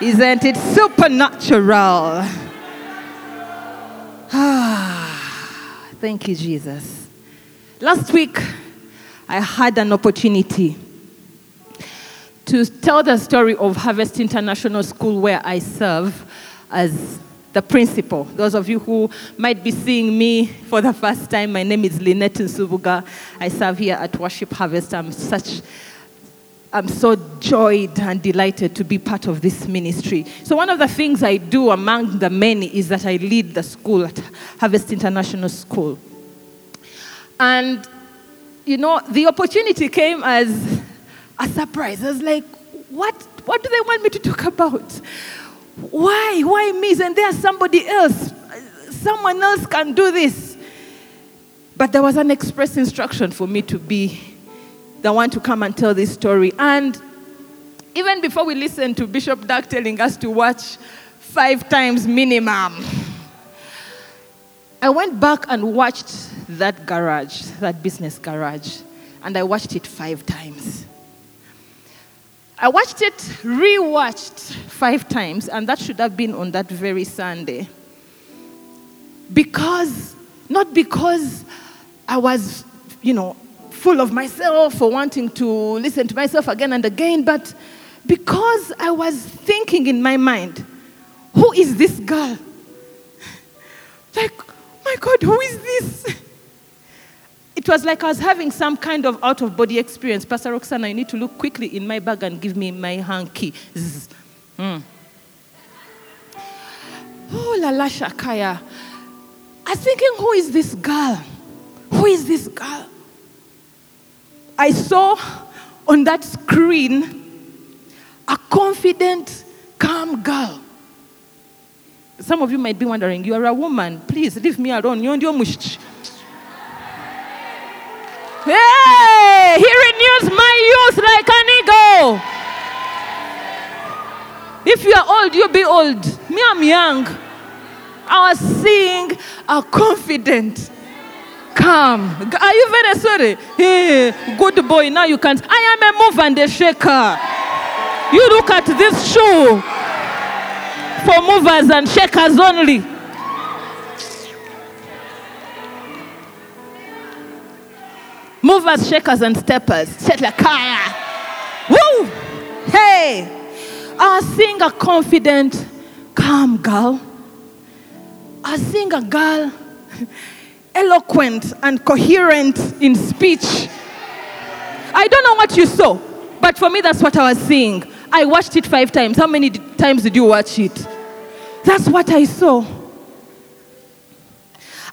Isn't it supernatural? Ah, thank you, Jesus. Last week, I had an opportunity to tell the story of Harvest International School where I serve as the principal. Those of you who might be seeing me for the first time, my name is Lynette Nsubuga. I serve here at Worship Harvest. I'm such I'm so joyed and delighted to be part of this ministry. So, one of the things I do among the many is that I lead the school at Harvest International School. And, you know, the opportunity came as a surprise. I was like, what, what do they want me to talk about? Why? Why me? And there's somebody else. Someone else can do this. But there was an express instruction for me to be the one to come and tell this story. And even before we listened to Bishop Doug telling us to watch five times minimum, I went back and watched that garage, that business garage, and I watched it five times. I watched it, rewatched five times, and that should have been on that very Sunday. Because, not because I was, you know, full of myself for wanting to listen to myself again and again, but because I was thinking in my mind, who is this girl? Like, my God, who is this? It was like I was having some kind of out of body experience. Pastor Roxana, I need to look quickly in my bag and give me my hanky. Mm. Oh, la la shakaya. I was thinking, who is this girl? Who is this girl? I saw on that screen a confident, calm girl. Some of you might be wondering, you are a woman. Please leave me alone. You're Hey, he renews my youth like an eagle. If you are old, you'll be old. Me, I'm young. I was seeing a confident, calm. Are you very sorry? Hey, good boy. Now you can't. I am a mover and a shaker. You look at this shoe for movers and shakers only. Movers, shakers, and steppers. Set like kaya. Woo! Hey! I seeing a confident, calm girl. I seeing a girl eloquent and coherent in speech. I don't know what you saw, but for me, that's what I was seeing. I watched it five times. How many times did you watch it? That's what I saw.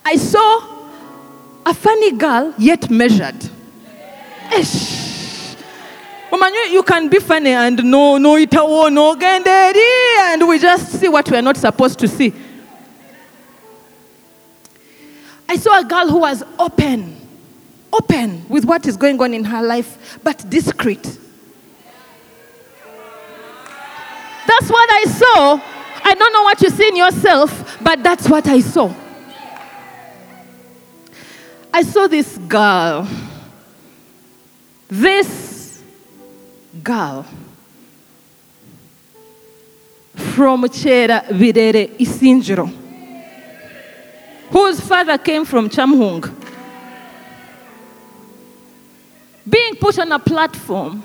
I saw a funny girl, yet measured. Ish. Woman, you, you can be funny and no, no, itawo, no, genderi, and we just see what we are not supposed to see. I saw a girl who was open, open with what is going on in her life, but discreet. That's what I saw. I don't know what you see in yourself, but that's what I saw. I saw this girl. This girl from Chera Videre Isinjiro, whose father came from Chamhung, being put on a platform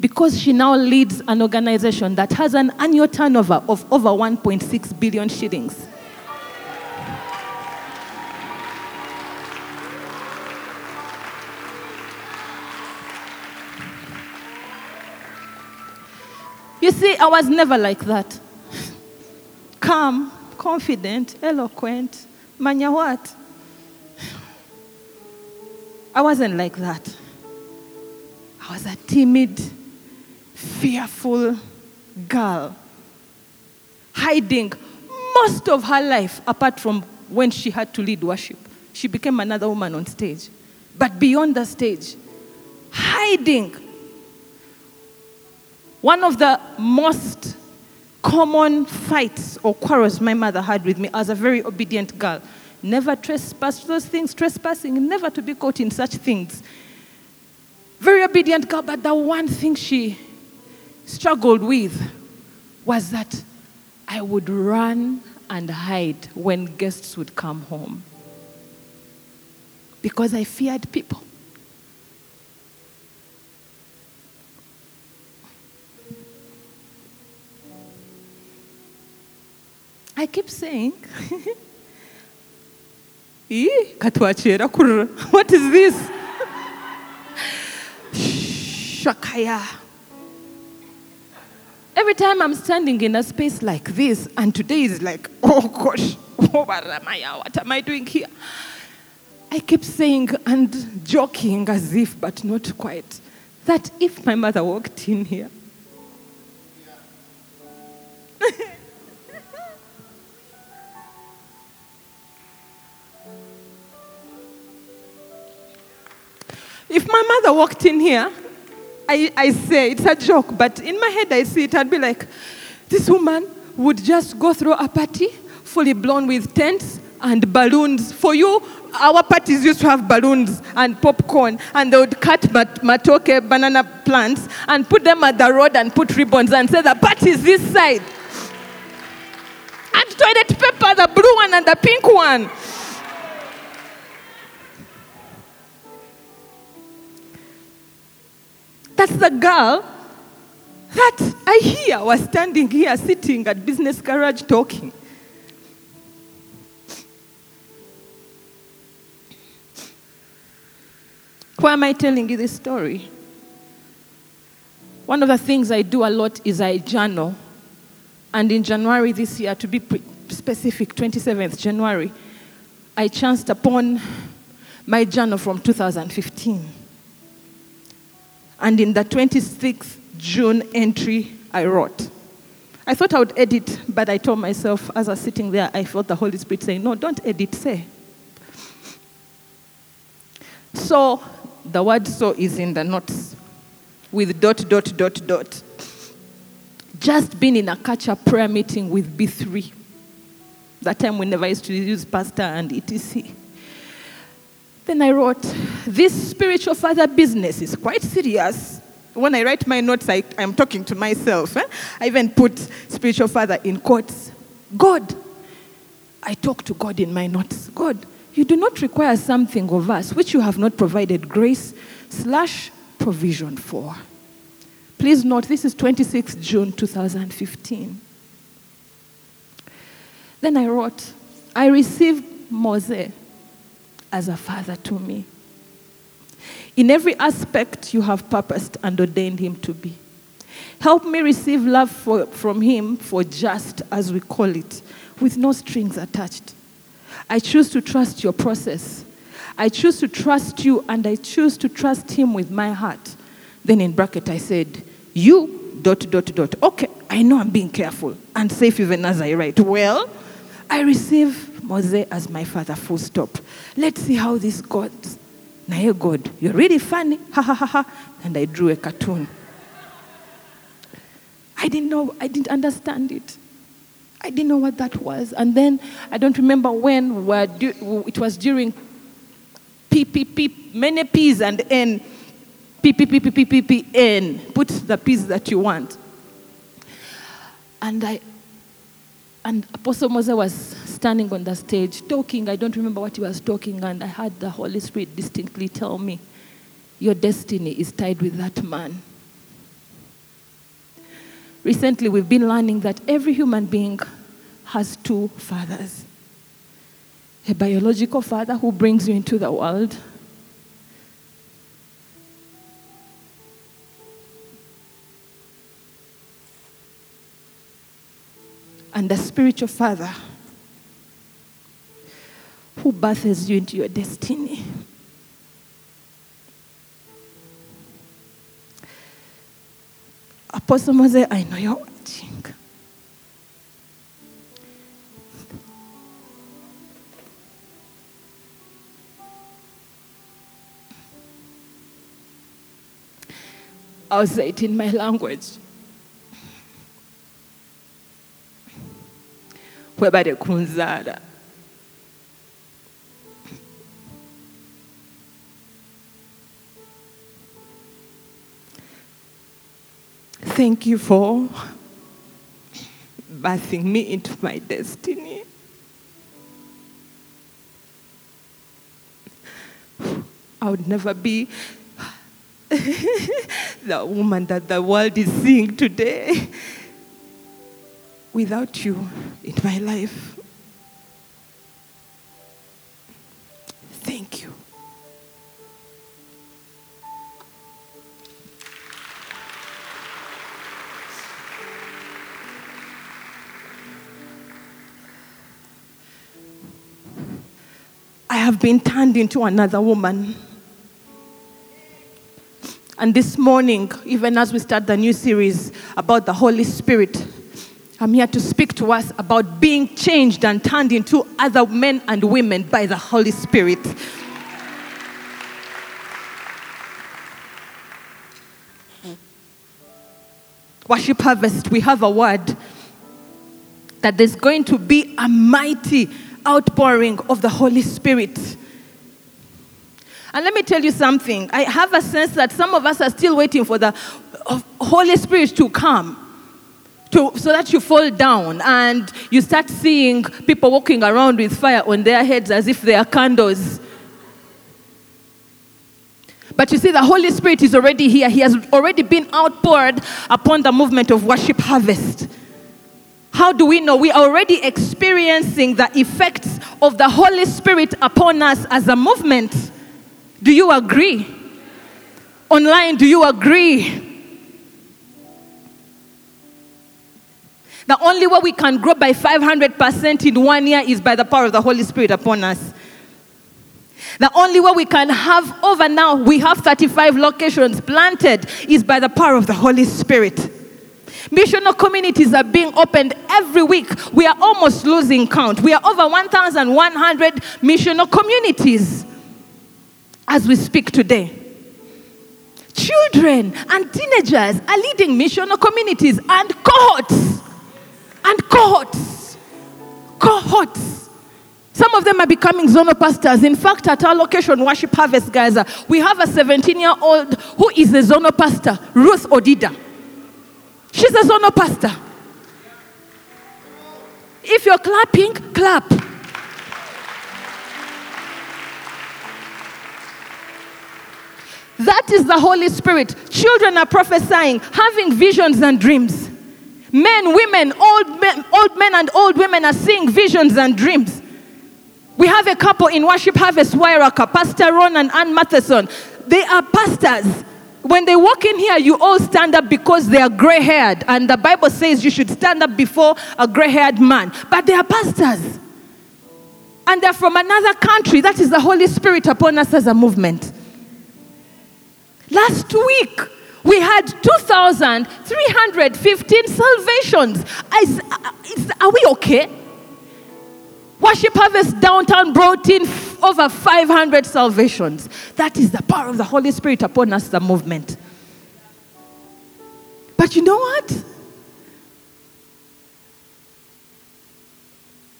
because she now leads an organization that has an annual turnover of over 1.6 billion shillings. You see, I was never like that. Calm, confident, eloquent, manya what? I wasn't like that. I was a timid, fearful, girl, hiding most of her life apart from when she had to lead worship. She became another woman on stage. But beyond the stage, hiding. One of the most common fights or quarrels my mother had with me as a very obedient girl. Never trespass those things, trespassing, never to be caught in such things. Very obedient girl, but the one thing she struggled with was that I would run and hide when guests would come home because I feared people. I keep saying, "Ee, katuachera what is this? Shakaya. Every time I'm standing in a space like this, and today is like, oh gosh, what am I doing here? I keep saying and joking as if, but not quite, that if my mother walked in here, my mother walked in here, I, I say it's a joke, but in my head I see it. I'd be like, this woman would just go through a party fully blown with tents and balloons. For you, our parties used to have balloons and popcorn, and they would cut mat- matoke banana plants and put them at the road and put ribbons and say the party's this side. And toilet paper, the blue one and the pink one. That's the girl that I hear was standing here sitting at business garage talking. Why am I telling you this story? One of the things I do a lot is I journal. And in January this year, to be specific, 27th January, I chanced upon my journal from 2015. And in the 26th June entry, I wrote. I thought I would edit, but I told myself as I was sitting there, I felt the Holy Spirit saying, No, don't edit, say. So the word so is in the notes with dot, dot, dot, dot. Just been in a catch prayer meeting with B3. That time we never used to use pastor and etc. Then I wrote, This spiritual father business is quite serious. When I write my notes, I, I'm talking to myself. eh? I even put spiritual father in quotes. God. I talk to God in my notes. God, you do not require something of us which you have not provided grace slash provision for. Please note, this is 26 June 2015. Then I wrote, I received Moses as a father to me. In every aspect, you have purposed and ordained him to be. Help me receive love for, from him for just, as we call it, with no strings attached. I choose to trust your process. I choose to trust you and I choose to trust him with my heart. Then in bracket, I said, You, dot, dot, dot. Okay, I know I'm being careful and safe even as I write. Well, I receive Moses as my father, full stop. Let's see how this goes. Hey, God, you're really funny. Ha ha ha ha. And I drew a cartoon. I didn't know, I didn't understand it. I didn't know what that was. And then I don't remember when, du- it was during P, P, P, many P's and N. P, P, P, P, P, P, P, N. Put the P's that you want. And I, and Apostle Moses was standing on the stage talking. I don't remember what he was talking, and I heard the Holy Spirit distinctly tell me, Your destiny is tied with that man. Recently, we've been learning that every human being has two fathers a biological father who brings you into the world, and a spiritual father who births you into your destiny. Apostle Moses, I know your anointing. I'll say it in my language. Webale kunzaala. Thank you for birthing me into my destiny. I would never be the woman that the world is seeing today without you in my life. Thank you. I have been turned into another woman. And this morning, even as we start the new series about the Holy Spirit, I'm here to speak to us about being changed and turned into other men and women by the Holy Spirit. Worship Harvest, we have a word that there's going to be a mighty outpouring of the Holy Spirit. And let me tell you something. I have a sense that some of us are still waiting for the uh, Holy Spirit to come. To, so that you fall down and you start seeing people walking around with fire on their heads as if they are candles. But you see, the Holy Spirit is already here. He has already been outpoured upon the movement of worship harvest. How do we know? We are already experiencing the effects of the Holy Spirit upon us as a movement. Do you agree? Online, do you agree? The only way we can grow by 500% in one year is by the power of the Holy Spirit upon us. The only way we can have over now, we have 35 locations planted, is by the power of the Holy Spirit. Missional communities are being opened every week. We are almost losing count. We are over 1,100 missional communities as we speak today. Children and teenagers are leading missional communities and cohorts. And cohorts. Cohorts. Some of them are becoming zonal pastors. In fact, at our location, Worship Harvest, guys, we have a 17 year old who is a zonal pastor, Ruth Odida. She's a oh, zonal pastor. If you're clapping, clap. That is the Holy Spirit. Children are prophesying, having visions and dreams. Men, women, old men, old men and old women are seeing visions and dreams. We have a couple in Worship Harvest Wairaka, Pastor Ron and Ann Matheson. They are pastors. When they walk in here, you all stand up because they are gray haired. And the Bible says you should stand up before a gray haired man. But they are pastors. And they're from another country. That is the Holy Spirit upon us as a movement. Last week, we had 2,315 salvations. Is, is, are we okay? Worship Harvest Downtown brought in over 500 salvations. That is the power of the Holy Spirit upon us, the movement. But you know what?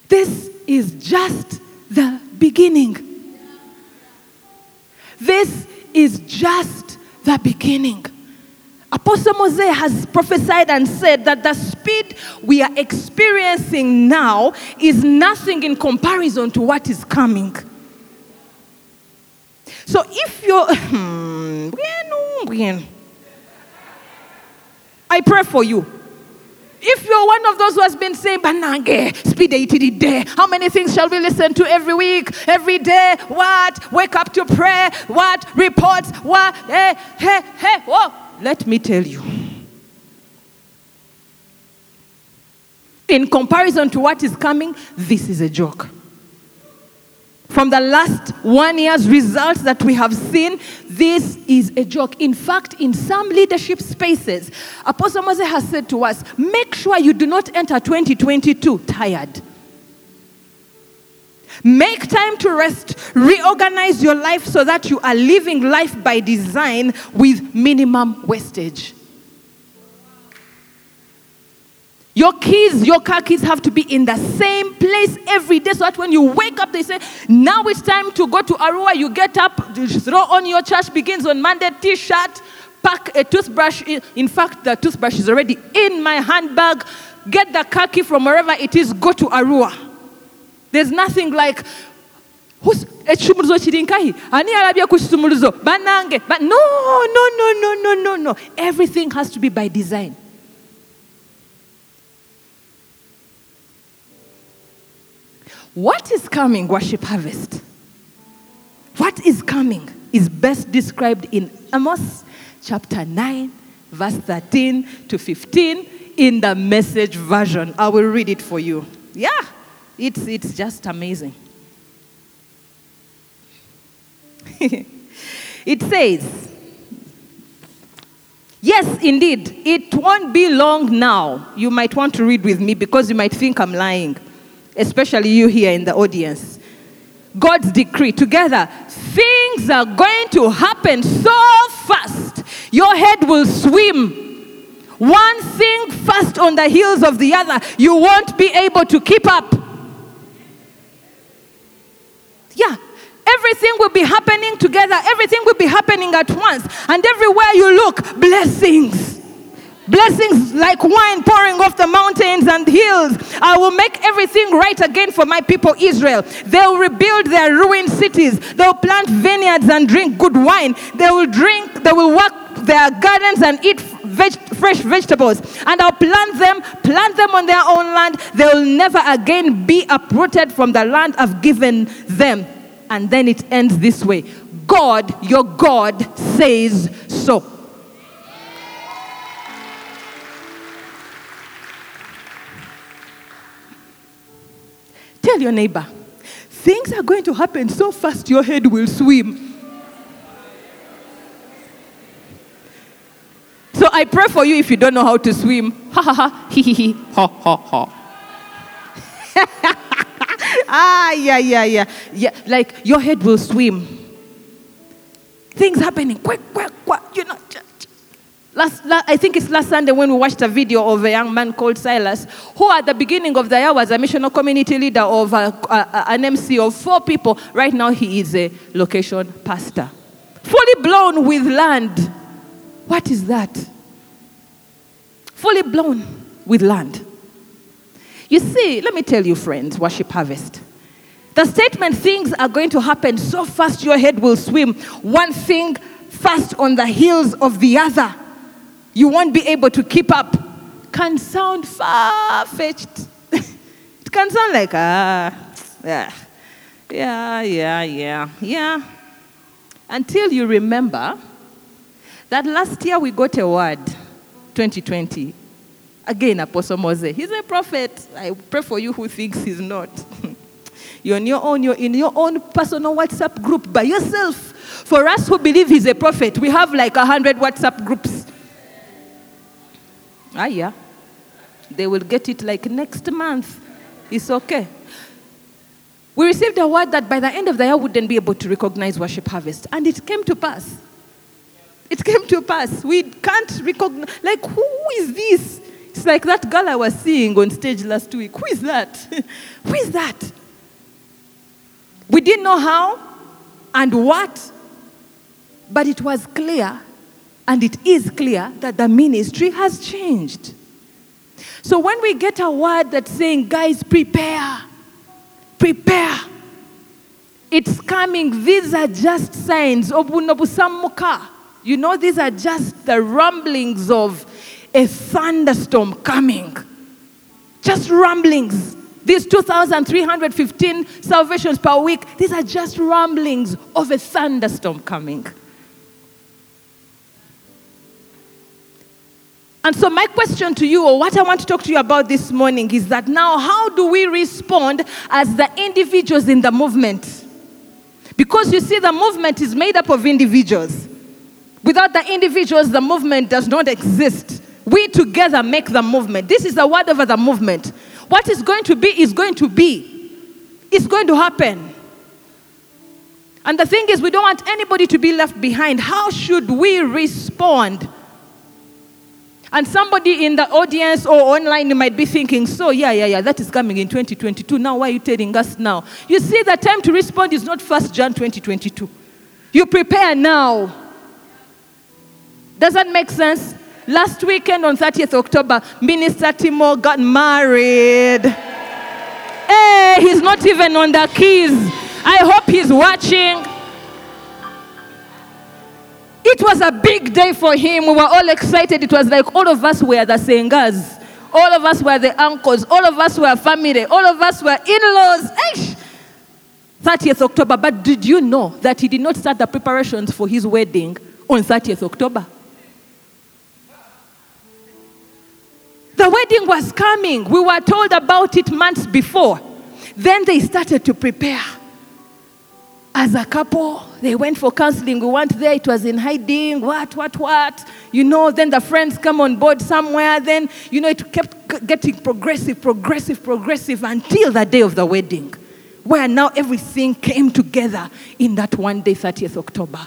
This is just the beginning. This is just the beginning. Apostle Moses has prophesied and said that the speed we are experiencing now is nothing in comparison to what is coming. So if you're, I pray for you. If you're one of those who has been saying, Banange, speed 80 day, how many things shall we listen to every week, every day? What? Wake up to prayer. What? Reports. What? Hey, hey, hey. Whoa. Let me tell you. In comparison to what is coming, this is a joke. From the last one year's results that we have seen, this is a joke. In fact, in some leadership spaces, Apostle Moses has said to us, make sure you do not enter 2022 tired. Make time to rest, reorganize your life so that you are living life by design with minimum wastage. Your keys, your car keys have to be in the same place every day so that when you wake up, they say, Now it's time to go to Arua. You get up, throw on your church begins on Monday t shirt, pack a toothbrush. In fact, the toothbrush is already in my handbag. Get the car key from wherever it is, go to Arua. There's nothing like, Who's eh, ekisumuluzo kiri nkahi ani alabye ku kisumuluzo banange no no no no no no no everything has to be by design What is coming, worship harvest? What is coming is best described in Amos chapter 9, verse 13 to 15 in the message version. I will read it for you. Yeah, it's, it's just amazing. it says, Yes, indeed, it won't be long now. You might want to read with me because you might think I'm lying especially you here in the audience. God's decree together, things are going to happen so fast, your head will swim. One thing fast on the heels of the other, you won't be able to keep up. Yeah, everything will be happening together, everything will be happening at once, and everywhere you look, blessings. Blessings like wine pouring off the mountains and hills. I will make everything right again for my people Israel. They'll rebuild their ruined cities. They'll plant vineyards and drink good wine. They will drink, they will work their gardens and eat veg- fresh vegetables. And I'll plant them, plant them on their own land. They will never again be uprooted from the land I've given them. And then it ends this way God, your God, says so. Tell your neighbor, things are going to happen so fast your head will swim. So I pray for you if you don't know how to swim. Ha ha ha, he he he, ha ha ha. ah, yeah, yeah, yeah. Yeah, like your head will swim. Things happening quick, quick, quick. You know, Last, last, I think it's last Sunday when we watched a video of a young man called Silas, who at the beginning of the year was a missional community leader of a, a, an MC of four people. Right now, he is a location pastor. Fully blown with land. What is that? Fully blown with land. You see, let me tell you, friends, worship harvest. The statement things are going to happen so fast your head will swim, one thing fast on the heels of the other you won't be able to keep up can sound far fetched. it can sound like, ah, yeah, yeah, yeah, yeah, yeah. Until you remember that last year we got a word, 2020. Again, Apostle Moses. He's a prophet. I pray for you who thinks he's not. you're on your own, you're in your own personal WhatsApp group by yourself. For us who believe he's a prophet, we have like a hundred WhatsApp groups. Ah, yeah. They will get it like next month. It's okay. We received a word that by the end of the year we wouldn't be able to recognize worship harvest. And it came to pass. It came to pass. We can't recognize, like, who is this? It's like that girl I was seeing on stage last week. Who is that? who is that? We didn't know how and what, but it was clear and it is clear that the ministry has changed. So when we get a word that's saying, guys, prepare, prepare, it's coming. These are just signs. You know, these are just the rumblings of a thunderstorm coming. Just rumblings. These 2,315 salvations per week, these are just rumblings of a thunderstorm coming. And so, my question to you, or what I want to talk to you about this morning, is that now, how do we respond as the individuals in the movement? Because you see, the movement is made up of individuals. Without the individuals, the movement does not exist. We together make the movement. This is the word over the movement. What is going to be is going to be. It's going to happen. And the thing is, we don't want anybody to be left behind. How should we respond? And somebody in the audience or online might be thinking, so, yeah, yeah, yeah, that is coming in 2022. Now, why are you telling us now? You see, the time to respond is not 1st Jan 2022. You prepare now. Does that make sense? Last weekend on 30th October, Minister Timo got married. Hey, he's not even on the keys. I hope he's watching. It was a big day for him. We were all excited. It was like all of us were the singers. All of us were the uncles. All of us were family. All of us were in laws. 30th October. But did you know that he did not start the preparations for his wedding on 30th October? The wedding was coming. We were told about it months before. Then they started to prepare. As a couple, they went for counseling. We went there, it was in hiding, what, what, what. You know, then the friends come on board somewhere. Then, you know, it kept getting progressive, progressive, progressive until the day of the wedding, where now everything came together in that one day, 30th October.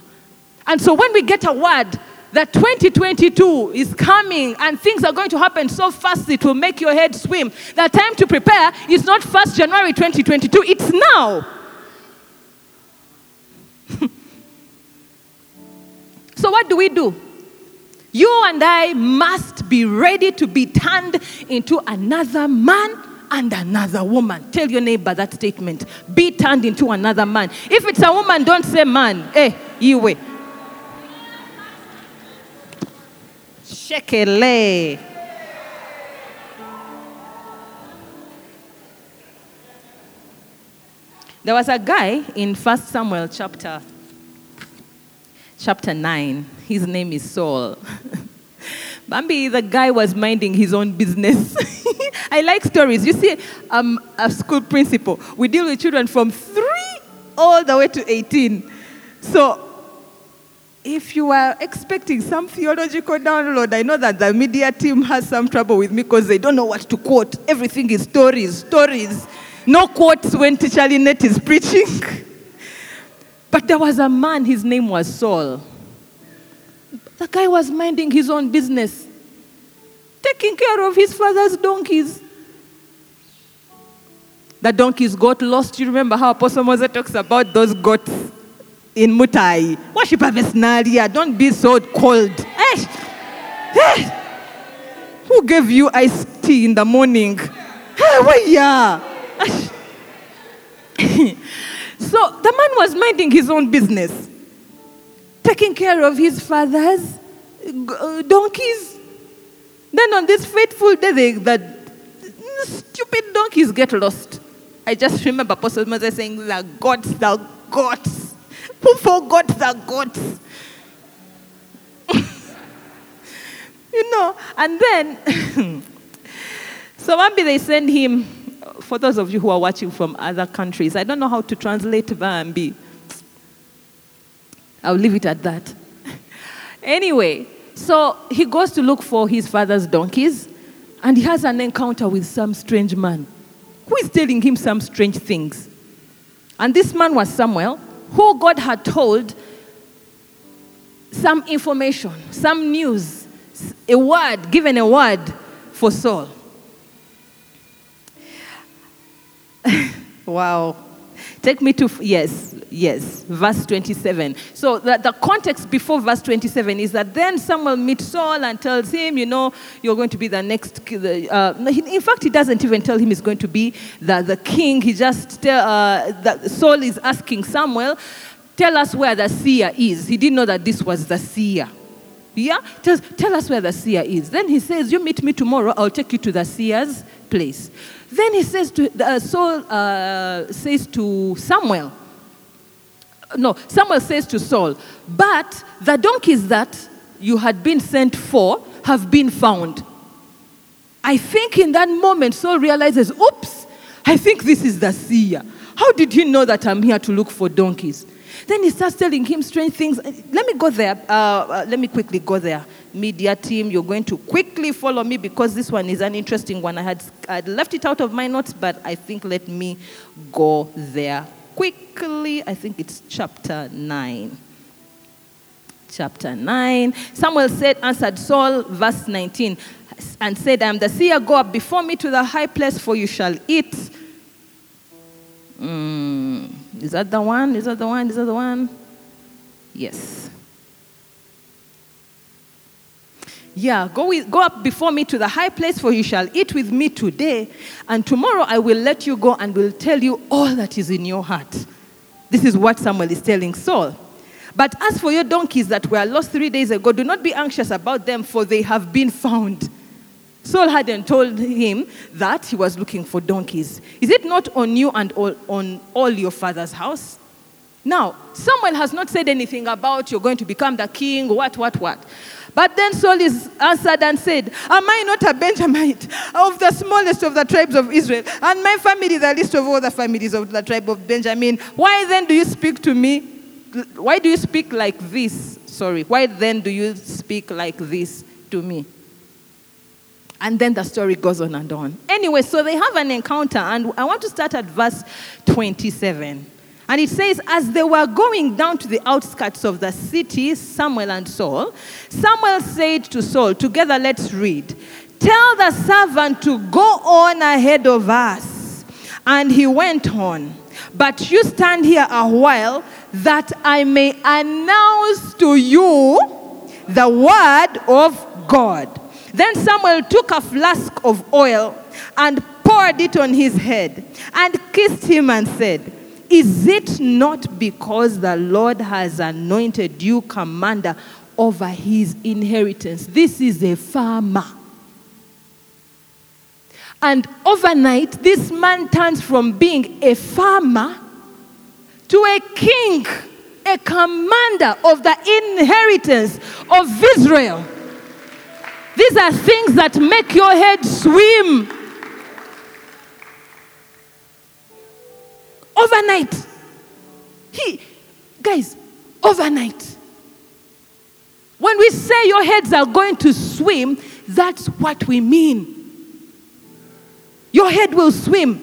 And so when we get a word that 2022 is coming and things are going to happen so fast it will make your head swim, the time to prepare is not 1st January 2022, it's now. So, what do we do? You and I must be ready to be turned into another man and another woman. Tell your neighbor that statement. Be turned into another man. If it's a woman, don't say man. Eh, you way. Shekele. There was a guy in 1 Samuel chapter, chapter 9. His name is Saul. Bambi, the guy was minding his own business. I like stories. You see, I'm a school principal. We deal with children from three all the way to 18. So if you are expecting some theological download, I know that the media team has some trouble with me because they don't know what to quote. Everything is stories, stories. No quotes when Teacher Lynette is preaching. but there was a man, his name was Saul. The guy was minding his own business, taking care of his father's donkeys. The donkeys got lost. You remember how Apostle Moses talks about those goats in Mutai? Worship Nadia. Don't be so cold. Hey. Hey. Who gave you iced tea in the morning? Hey, where you so the man was minding his own business, taking care of his father's uh, donkeys. Then on this fateful day, they, the stupid donkeys get lost. I just remember Apostle Moses saying, The gods, the gods. Who forgot the gods? you know, and then, so maybe they send him for those of you who are watching from other countries, I don't know how to translate Vambi. I'll leave it at that. anyway, so he goes to look for his father's donkeys, and he has an encounter with some strange man who is telling him some strange things. And this man was Samuel, who God had told some information, some news, a word, given a word for Saul. wow. Take me to, yes, yes, verse 27. So the, the context before verse 27 is that then Samuel meets Saul and tells him, you know, you're going to be the next, uh, in fact, he doesn't even tell him he's going to be the, the king. He just, tell, uh, that Saul is asking Samuel, tell us where the seer is. He didn't know that this was the seer. Yeah? Tell, tell us where the seer is. Then he says, You meet me tomorrow, I'll take you to the seer's place. Then he says to, uh, Saul uh, says to Samuel, no, Samuel says to Saul, but the donkeys that you had been sent for have been found. I think in that moment, Saul realizes, oops, I think this is the seer. How did you know that I'm here to look for donkeys? Then he starts telling him strange things. Let me go there. Uh, uh, let me quickly go there. Media team, you're going to quickly follow me because this one is an interesting one. I had I'd left it out of my notes, but I think let me go there quickly. I think it's chapter 9 chapter 9. Samuel said, answered Saul, verse 19, and said, I am the seer, go up before me to the high place, for you shall eat. Mm, is that the one? Is that the one? Is that the one? Yes. Yeah, go, with, go up before me to the high place, for you shall eat with me today, and tomorrow I will let you go and will tell you all that is in your heart. This is what Samuel is telling Saul. But as for your donkeys that were lost three days ago, do not be anxious about them, for they have been found. Saul hadn't told him that he was looking for donkeys. Is it not on you and all, on all your father's house? Now, Samuel has not said anything about you're going to become the king, what, what, what. But then Saul is answered and said, Am I not a Benjamite of the smallest of the tribes of Israel? And my family the least of all the families of the tribe of Benjamin. Why then do you speak to me why do you speak like this? Sorry. Why then do you speak like this to me? And then the story goes on and on. Anyway, so they have an encounter, and I want to start at verse 27. And it says, As they were going down to the outskirts of the city, Samuel and Saul, Samuel said to Saul, Together let's read, Tell the servant to go on ahead of us. And he went on. But you stand here a while that I may announce to you the word of God. Then Samuel took a flask of oil and poured it on his head and kissed him and said, Is it not because the Lord has anointed you commander over his inheritance? This is a farmer. And overnight, this man turns from being a farmer to a king, a commander of the inheritance of Israel. These are things that make your head swim. Overnight. He, guys, overnight. When we say your heads are going to swim, that's what we mean. Your head will swim.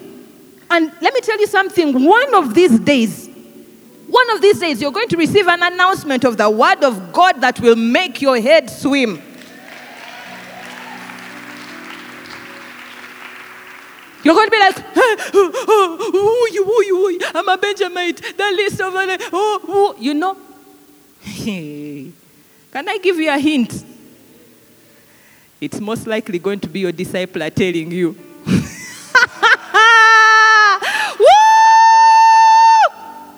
And let me tell you something one of these days, one of these days, you're going to receive an announcement of the word of God that will make your head swim. You're going to be like, oh, oh, oh, you, oh, you, oh, I'm a Benjamite, the least of oh, you know. Can I give you a hint? It's most likely going to be your disciple telling you.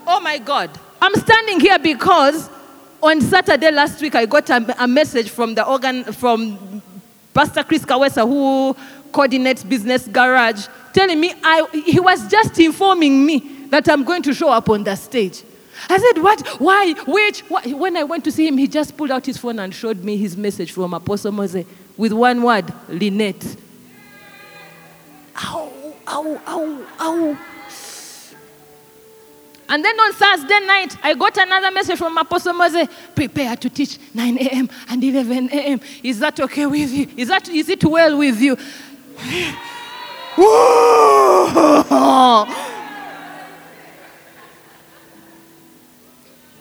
Oh my God. I'm standing here because on Saturday last week I got a, a message from the organ from Pastor Chris Kawesa who coordinates Business Garage telling me I, he was just informing me that I'm going to show up on the stage. I said, What? Why? Which? What? When I went to see him, he just pulled out his phone and showed me his message from Apostle Mose with one word Lynette. Ow, ow, ow, ow. And then on Thursday night, I got another message from Apostle Mose, prepare to teach 9 a.m. and 11 a.m. Is that okay with you? Is, that, is it well with you?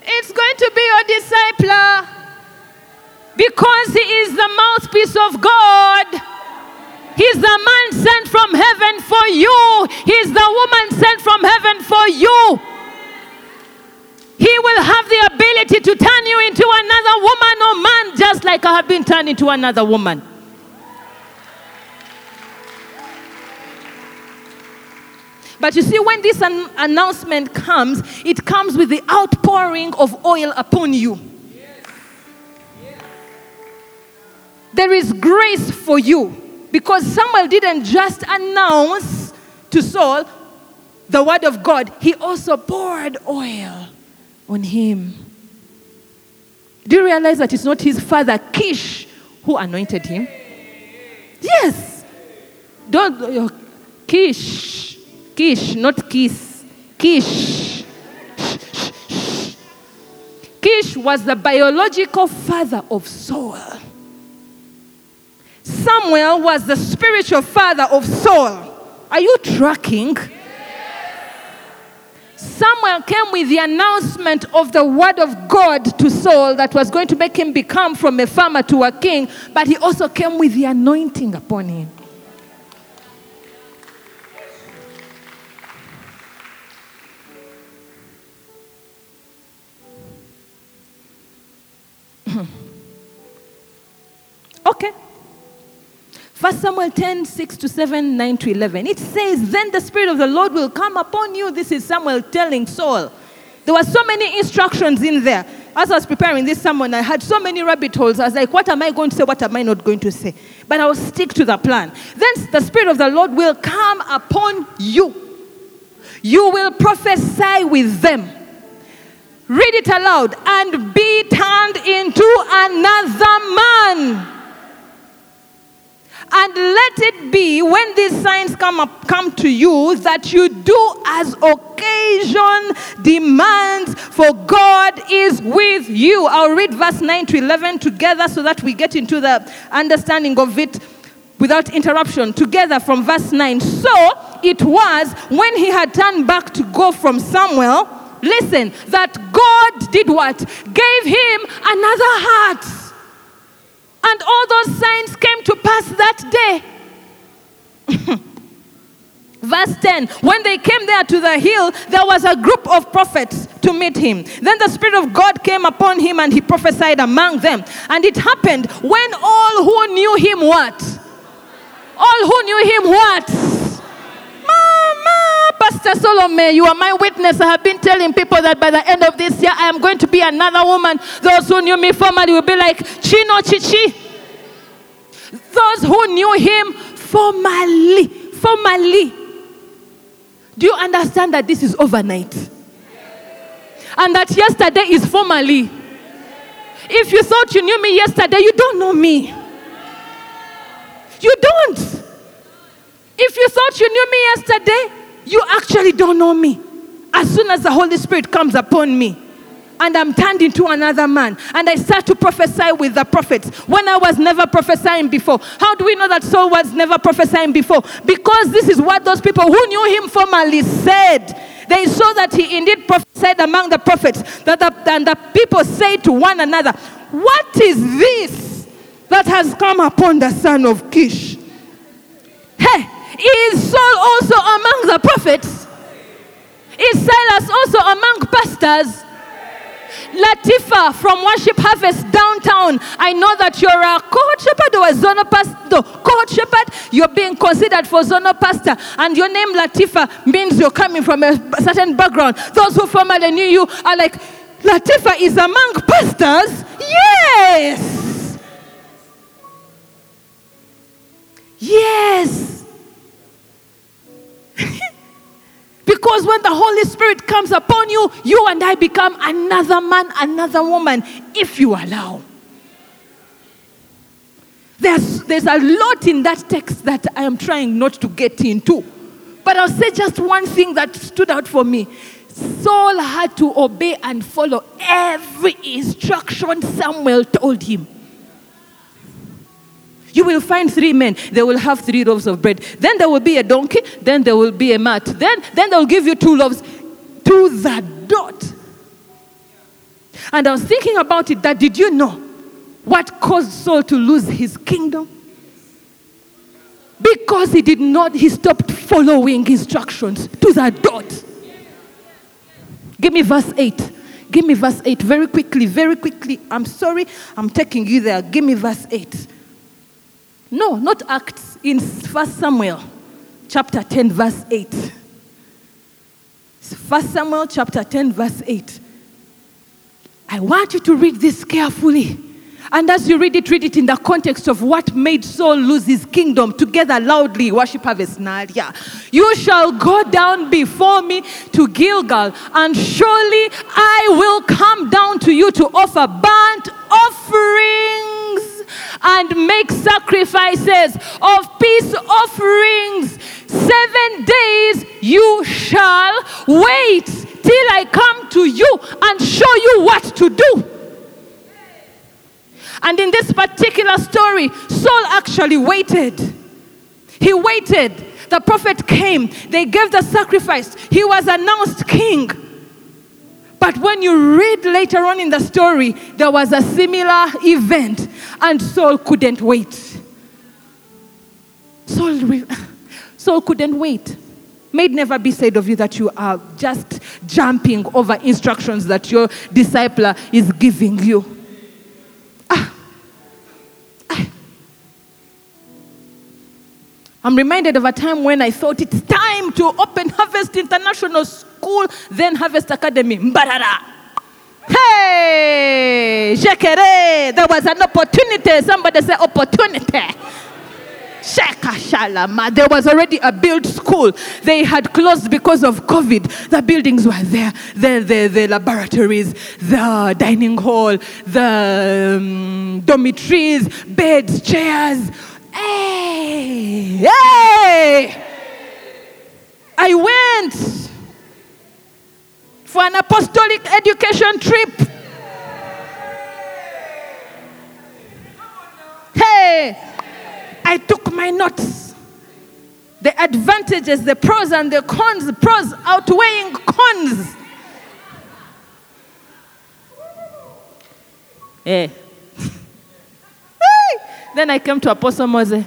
it's going to be your discipler because he is the mouthpiece of God. He's the man sent from heaven for you. He's the woman sent from heaven for you. He will have the ability to turn you into another woman or man, just like I have been turned into another woman. But you see, when this an- announcement comes, it comes with the outpouring of oil upon you. There is grace for you because Samuel didn't just announce to Saul the word of God, he also poured oil on him. Do you realize that it's not his father, Kish, who anointed him? Yes. Don't, Kish. Kish, not kiss. Kish. Kish was the biological father of Saul. Samuel was the spiritual father of Saul. Are you tracking? Samuel came with the announcement of the word of God to Saul that was going to make him become from a farmer to a king, but he also came with the anointing upon him. Okay. First Samuel 10, 6 to 7, 9 to 11. It says, Then the Spirit of the Lord will come upon you. This is Samuel telling Saul. There were so many instructions in there. As I was preparing this sermon, I had so many rabbit holes. I was like, what am I going to say? What am I not going to say? But I will stick to the plan. Then the Spirit of the Lord will come upon you. You will prophesy with them. Read it aloud and be turned into another man. And let it be when these signs come up, come to you that you do as occasion demands, for God is with you. I'll read verse 9 to 11 together so that we get into the understanding of it without interruption. Together from verse 9. So it was when he had turned back to go from Samuel, listen, that God did what? Gave him another heart. And all those signs came to pass that day. Verse 10 When they came there to the hill, there was a group of prophets to meet him. Then the Spirit of God came upon him and he prophesied among them. And it happened when all who knew him what? All who knew him what? Mama, Pastor Solomon, you are my witness. I have been telling people that by the end of this year, I am going to be another woman. Those who knew me formerly will be like Chino Chichi. Those who knew him formerly, formerly. Do you understand that this is overnight? And that yesterday is formerly. If you thought you knew me yesterday, you don't know me. You don't. If you thought you knew me yesterday, you actually don't know me. As soon as the Holy Spirit comes upon me, and I'm turned into another man. And I start to prophesy with the prophets when I was never prophesying before. How do we know that Saul was never prophesying before? Because this is what those people who knew him formerly said. They saw that he indeed prophesied among the prophets. That the, and the people say to one another, What is this that has come upon the son of Kish? Hey, is Saul also among the prophets? Is Silas also among pastors? Latifa from Worship Harvest downtown. I know that you're a cohort shepherd or a zona pastor. Cohort shepherd. You're being considered for zona pastor. And your name Latifa means you're coming from a certain background. Those who formerly knew you are like, Latifa is among pastors? Yes. Yes. Because when the Holy Spirit comes upon you, you and I become another man, another woman, if you allow. There's, there's a lot in that text that I am trying not to get into. But I'll say just one thing that stood out for me. Saul had to obey and follow every instruction Samuel told him. You will find three men. They will have three loaves of bread. Then there will be a donkey. Then there will be a mat. Then, then they'll give you two loaves to the dot. And I was thinking about it that did you know what caused Saul to lose his kingdom? Because he did not, he stopped following instructions to the dot. Give me verse 8. Give me verse 8 very quickly, very quickly. I'm sorry, I'm taking you there. Give me verse 8. No, not Acts, in 1 Samuel chapter 10, verse 8. 1 Samuel chapter 10, verse 8. I want you to read this carefully. And as you read it, read it in the context of what made Saul lose his kingdom. Together, loudly, worship harvest Naalya. You shall go down before me to Gilgal, and surely I will come down to you to offer burnt offerings and make sacrifices of peace offerings. Seven days you shall wait till I come to you and show you what to do. And in this particular story, Saul actually waited. He waited. The prophet came. They gave the sacrifice. He was announced king. But when you read later on in the story, there was a similar event, and Saul couldn't wait. Saul, Saul couldn't wait. May it never be said of you that you are just jumping over instructions that your discipler is giving you. I'm reminded of a time when I thought it's time to open Harvest International School, then Harvest Academy. Mbarara. Hey, Jekere, there was an opportunity. Somebody said opportunity. There was already a built school. They had closed because of COVID. The buildings were there. The, the, the laboratories, the dining hall, the um, dormitories, beds, chairs. Hey! Hey! I went for an apostolic education trip. Hey! I took my notes. The advantages, the pros and the cons, pros outweighing cons. Eh. Then I came to Apostle Moses.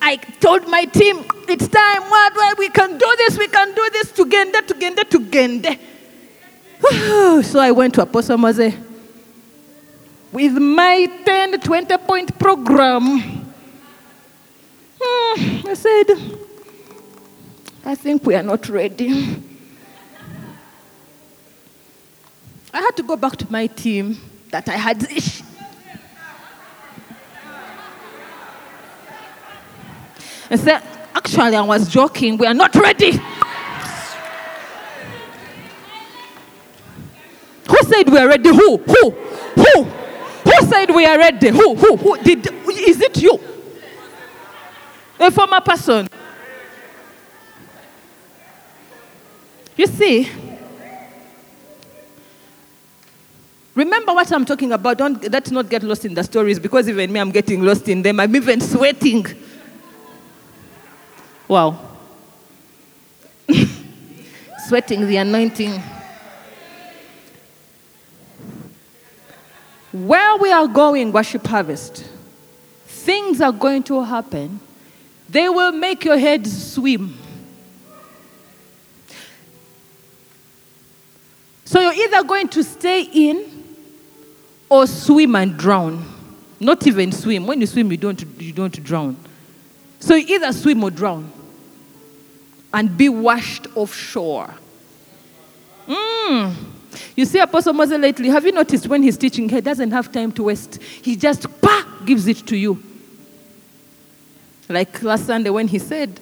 I told my team, it's time, what, we can do this, we can do this, together, together, together. so I went to Apostle Moses with my 10, 20 point program. Hmm, I said, I think we are not ready. I had to go back to my team that I had. I said, actually, I was joking. We are not ready. Who said we are ready? Who? Who? Who? Who said we are ready? Who? Who? Who? Did, is it you? A former person. You see, remember what I'm talking about. Don't let's not get lost in the stories because even me, I'm getting lost in them. I'm even sweating. Wow. sweating the anointing. Where we are going, worship harvest, things are going to happen. They will make your head swim. So you're either going to stay in or swim and drown. Not even swim. When you swim, you don't, you don't drown. So you either swim or drown and be washed offshore. Mm. You see Apostle Moses lately, have you noticed when he's teaching, he doesn't have time to waste. He just, bah, gives it to you. Like last Sunday when he said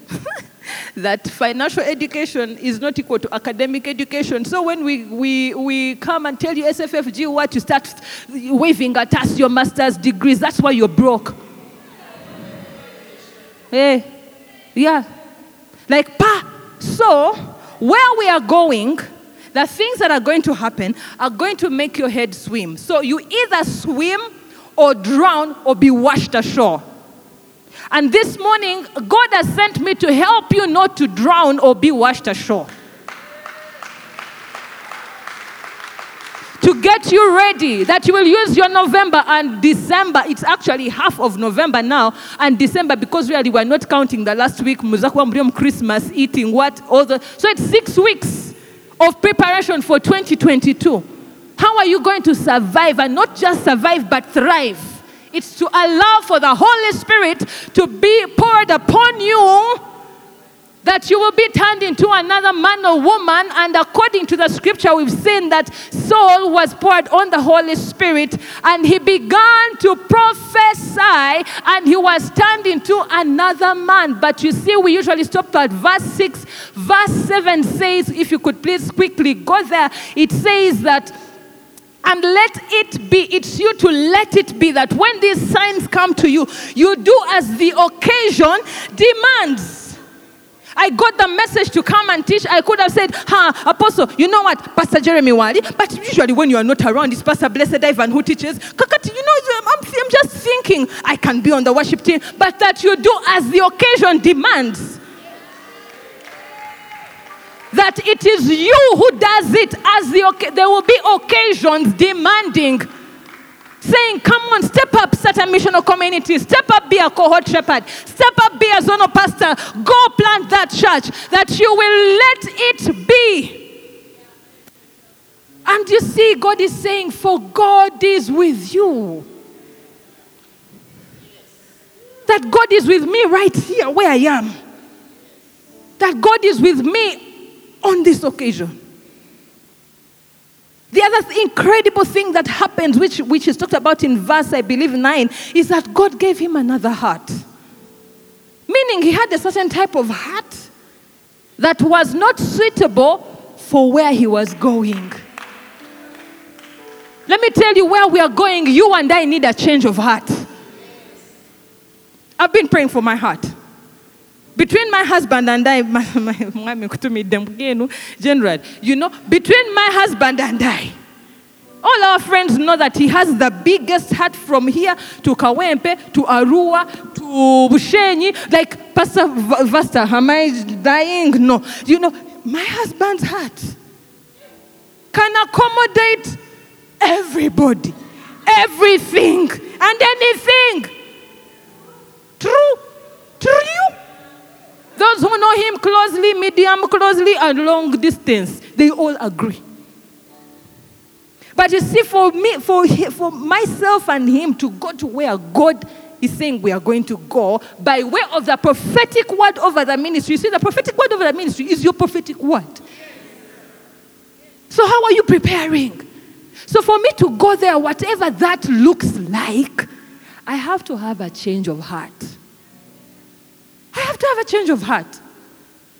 that financial education is not equal to academic education. So when we, we, we come and tell you SFFG what, you start waving at us your master's degrees. That's why you're broke. Hey, yeah. Like, pa. So, where we are going, the things that are going to happen are going to make your head swim. So you either swim or drown or be washed ashore. And this morning, God has sent me to help you not to drown or be washed ashore. To get you ready that you will use your November and December. It's actually half of November now and December because really we're not counting the last week, Christmas, eating what, all the. So it's six weeks of preparation for 2022. How are you going to survive and not just survive but thrive? It's to allow for the Holy Spirit to be poured upon you that you will be turned into another man or woman. And according to the scripture, we've seen that Saul was poured on the Holy Spirit and he began to prophesy and he was turned into another man. But you see, we usually stop at verse 6. Verse 7 says, if you could please quickly go there, it says that and let it be. It's you to let it be that when these signs come to you, you do as the occasion demands. I got the message to come and teach. I could have said, huh, Apostle, you know what? Pastor Jeremy Wali. But usually when you are not around, it's Pastor Blessed Ivan who teaches. Kakati, I'm just thinking I can be on the worship team, but that you do as the occasion demands. That it is you who does it as the there will be occasions demanding saying, Come on, step up, a missional community, step up, be a cohort shepherd, step up, be a zonal pastor, go plant that church, that you will let it be. And you see, God is saying, For God is with you. That God is with me right here where I am. That God is with me on this occasion. The other incredible thing that happens, which, which is talked about in verse, I believe, 9, is that God gave him another heart. Meaning he had a certain type of heart that was not suitable for where he was going. Let me tell you where we are going. You and I need a change of heart. I've been praying for my heart. Between my husband and I, my, general, you know, between my husband and I, all our friends know that he has the biggest heart from here to Kawempe, to Arua, to Bushenyi. Like, Pastor Vasta, am I dying? No. You know, my husband's heart can accommodate everybody, everything, and anything. True. True. Those who know him closely, medium closely, and long distance, they all agree. But you see, for me, for, for myself and him to go to where God is saying we are going to go by way of the prophetic word over the ministry. You see, the prophetic word over the ministry is your prophetic word. So, how are you preparing? So, for me to go there, whatever that looks like, I have to have a change of heart. I have to have a change of heart.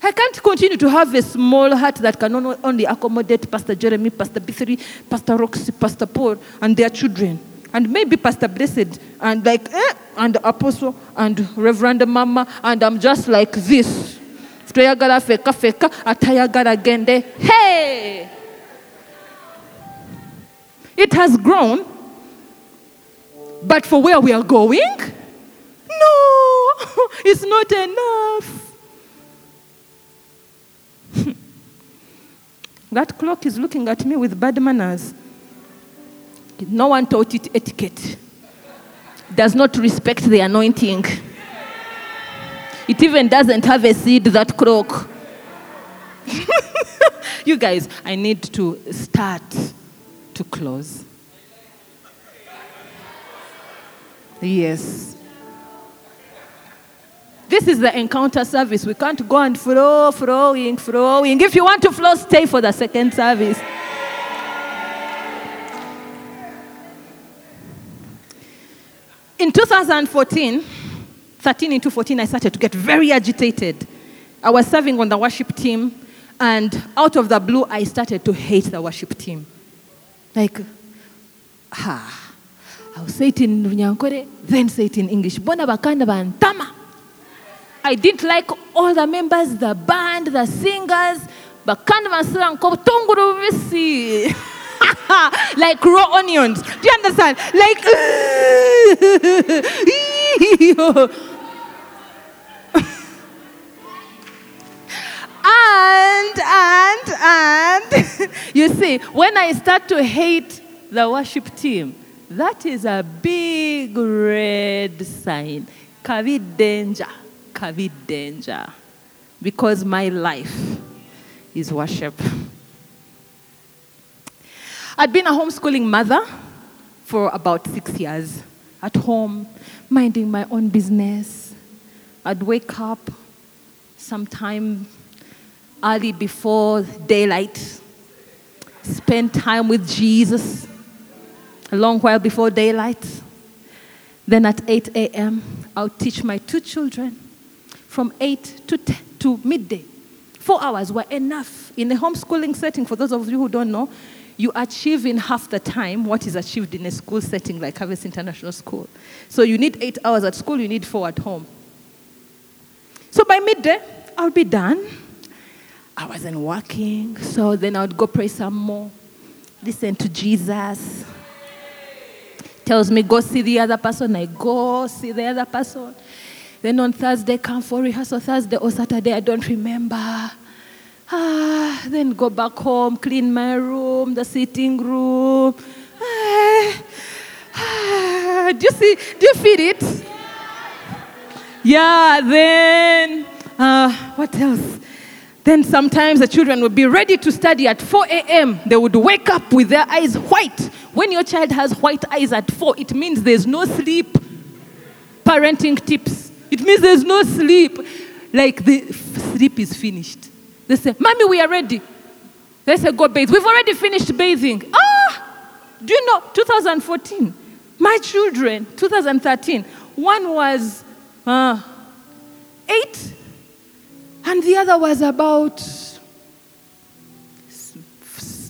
I can't continue to have a small heart that can only accommodate Pastor Jeremy, Pastor B3, Pastor Roxy, Pastor Paul, and their children. And maybe Pastor Blessed, and like, eh, and Apostle, and Reverend Mama, and I'm just like this. Hey! It has grown, but for where we are going, no, it's not enough. that clock is looking at me with bad manners. No one taught it etiquette. Does not respect the anointing. It even doesn't have a seed, that clock. you guys, I need to start to close. Yes. This is the encounter service. We can't go and flow, flowing, flowing. If you want to flow, stay for the second service. In 2014, 13 into 14, I started to get very agitated. I was serving on the worship team, and out of the blue, I started to hate the worship team. Like, ha. I'll say it in Runyankore, then say it in English. Bona bakanda bantama. I didn't like all the members, the band, the singers. Bakanda basira nko tunguru bisi. like raw onions. Do you understand? Like, and, and, and, you see, when I start to hate the worship team, that is a big red sign. Kavi danger, kavi danger. Because my life is worship. I'd been a homeschooling mother for about six years. At home, minding my own business. I'd wake up sometime early before daylight, spend time with Jesus a long while before daylight. Then at 8 a.m., I'll teach my two children from 8 to, 10, to midday. Four hours were enough. In a homeschooling setting, for those of you who don't know, you achieve in half the time what is achieved in a school setting like Harvest International School. So you need eight hours at school, you need four at home. So by midday, I'll be done. I wasn't working, so then I would go pray some more, listen to Jesus, tells me, go see the other person. I go see the other person. Then on Thursday, come for rehearsal. Thursday or Saturday, I don't remember. Ah, then go back home, clean my room, the sitting room. Ah, ah, do you see? Do you feel it? Yeah, then, uh, what else? Then sometimes the children would be ready to study at 4 a.m. They would wake up with their eyes white. When your child has white eyes at 4, it means there's no sleep. Parenting tips. Means there's no sleep. Like the sleep is finished. They say, Mommy, we are ready. They say, Go bathe. We've already finished bathing. Ah! Do you know, 2014, my children, 2013, one was uh, eight, and the other was about